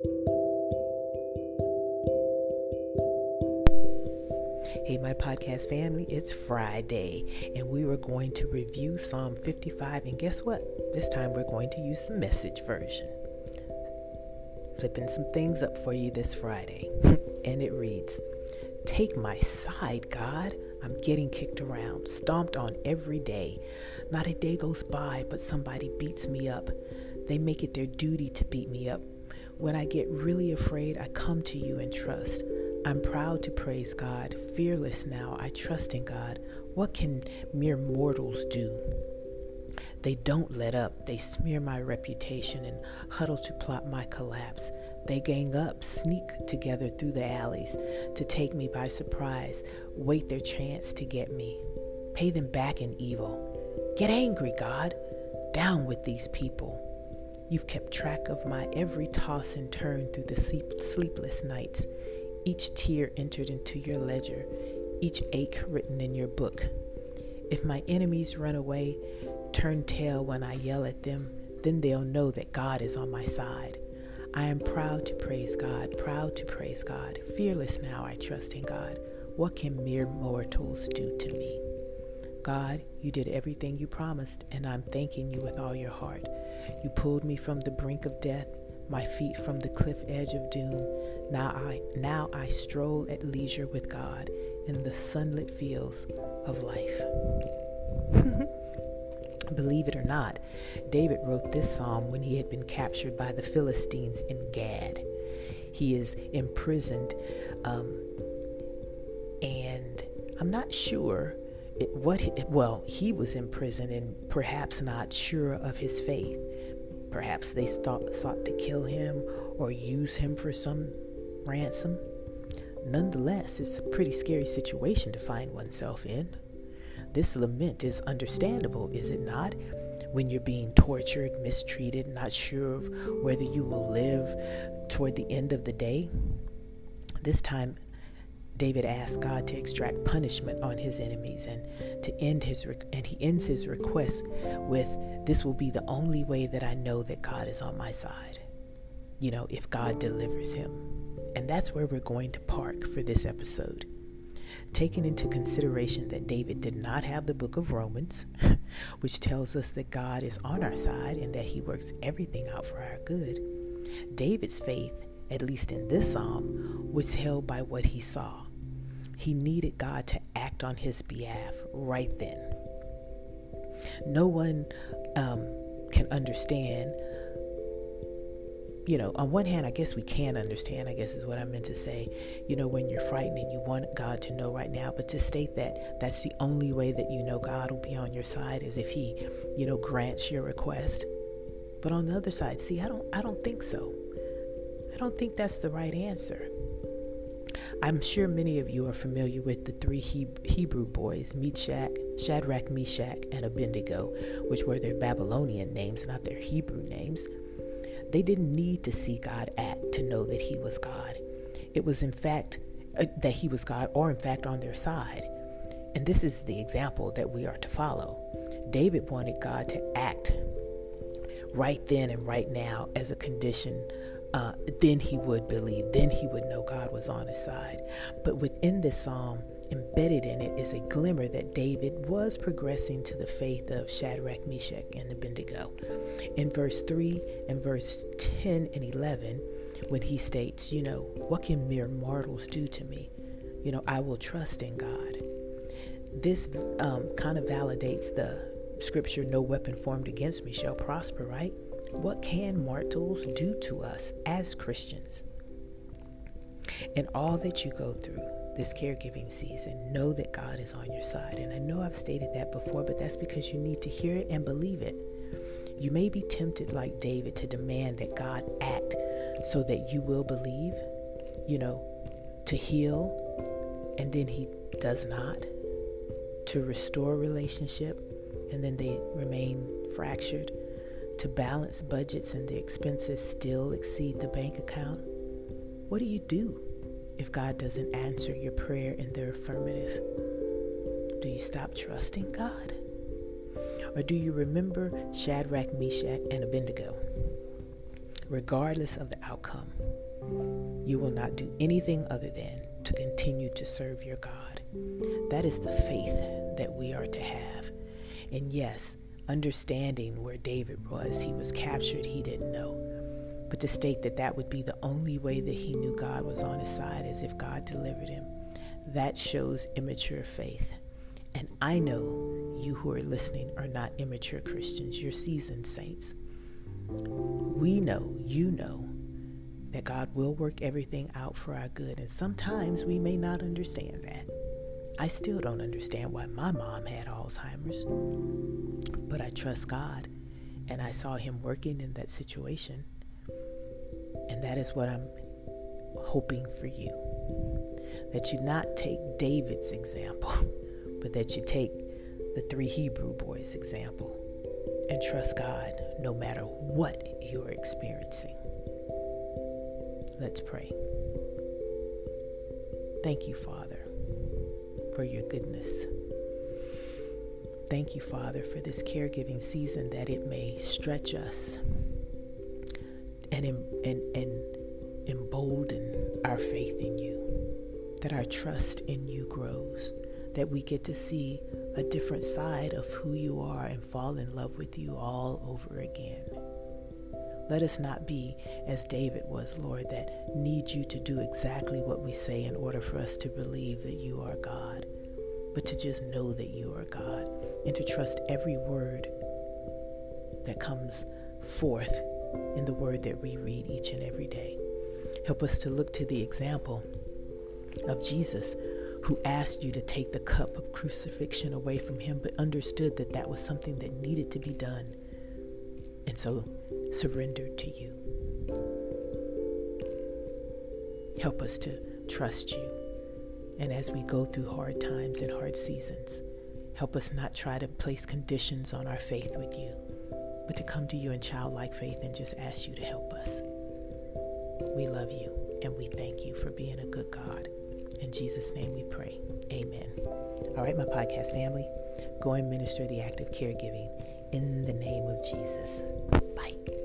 Hey, my podcast family, it's Friday, and we were going to review Psalm 55. And guess what? This time we're going to use the message version. Flipping some things up for you this Friday. and it reads Take my side, God. I'm getting kicked around, stomped on every day. Not a day goes by, but somebody beats me up. They make it their duty to beat me up. When I get really afraid, I come to you and trust. I'm proud to praise God, fearless now. I trust in God. What can mere mortals do? They don't let up. They smear my reputation and huddle to plot my collapse. They gang up, sneak together through the alleys to take me by surprise, wait their chance to get me. Pay them back in evil. Get angry, God. Down with these people. You've kept track of my every toss and turn through the sleep- sleepless nights each tear entered into your ledger, each ache written in your book. If my enemies run away, turn tail when I yell at them, then they'll know that God is on my side. I am proud to praise God, proud to praise God. Fearless now, I trust in God. What can mere mortals do to me? God, you did everything you promised, and I'm thanking you with all your heart. You pulled me from the brink of death my feet from the cliff edge of doom. Now I now I stroll at leisure with God in the sunlit fields of life. Believe it or not, David wrote this psalm when he had been captured by the Philistines in Gath. He is imprisoned, um, and I'm not sure what. Well, he was in prison and perhaps not sure of his faith. Perhaps they sought, sought to kill him or use him for some ransom. Nonetheless, it's a pretty scary situation to find oneself in. This lament is understandable, is it not? When you're being tortured, mistreated, not sure of whether you will live toward the end of the day. This time, David asks God to extract punishment on his enemies and to end his and he ends his request with this will be the only way that I know that God is on my side. You know, if God delivers him. And that's where we're going to park for this episode. Taking into consideration that David did not have the book of Romans, which tells us that God is on our side and that he works everything out for our good. David's faith, at least in this psalm, was held by what he saw he needed God to act on his behalf right then. No one um, can understand. You know, on one hand, I guess we can understand, I guess is what I meant to say. You know, when you're frightened and you want God to know right now, but to state that that's the only way that you know God will be on your side is if He, you know, grants your request. But on the other side, see, I don't, I don't think so. I don't think that's the right answer. I'm sure many of you are familiar with the three Hebrew boys, Meshach, Shadrach, Meshach, and Abednego, which were their Babylonian names, not their Hebrew names. They didn't need to see God act to know that He was God. It was, in fact, uh, that He was God, or in fact, on their side. And this is the example that we are to follow. David wanted God to act right then and right now as a condition uh, then he would believe. Then he would know God was on his side. But within this psalm, embedded in it is a glimmer that David was progressing to the faith of Shadrach, Meshach, and Abednego. In verse 3 and verse 10 and 11, when he states, You know, what can mere mortals do to me? You know, I will trust in God. This um, kind of validates the scripture, No weapon formed against me shall prosper, right? What can mortals do to us as Christians? In all that you go through this caregiving season, know that God is on your side. And I know I've stated that before, but that's because you need to hear it and believe it. You may be tempted, like David, to demand that God act so that you will believe, you know, to heal, and then He does not, to restore relationship, and then they remain fractured to balance budgets and the expenses still exceed the bank account? What do you do if God doesn't answer your prayer in the affirmative? Do you stop trusting God? Or do you remember Shadrach, Meshach, and Abednego? regardless of the outcome, you will not do anything other than to continue to serve your God. That is the faith that we are to have. And yes, understanding where David was, he was captured, he didn't know. But to state that that would be the only way that he knew God was on his side, as if God delivered him, that shows immature faith. And I know you who are listening are not immature Christians, you're seasoned saints. We know, you know, that God will work everything out for our good. And sometimes we may not understand that. I still don't understand why my mom had Alzheimer's, but I trust God and I saw Him working in that situation. And that is what I'm hoping for you. That you not take David's example, but that you take the three Hebrew boys' example and trust God no matter what you're experiencing. Let's pray. Thank you, Father, for your goodness. Thank you, Father, for this caregiving season that it may stretch us and, and, and embolden our faith in you, that our trust in you grows, that we get to see a different side of who you are and fall in love with you all over again. Let us not be as David was, Lord, that need you to do exactly what we say in order for us to believe that you are God, but to just know that you are God and to trust every word that comes forth in the word that we read each and every day. Help us to look to the example of Jesus who asked you to take the cup of crucifixion away from him, but understood that that was something that needed to be done. And so surrendered to you. Help us to trust you. And as we go through hard times and hard seasons, help us not try to place conditions on our faith with you, but to come to you in childlike faith and just ask you to help us. We love you and we thank you for being a good God. In Jesus' name we pray. Amen. All right, my podcast family, go and minister the act of caregiving in the name of Jesus. Bye.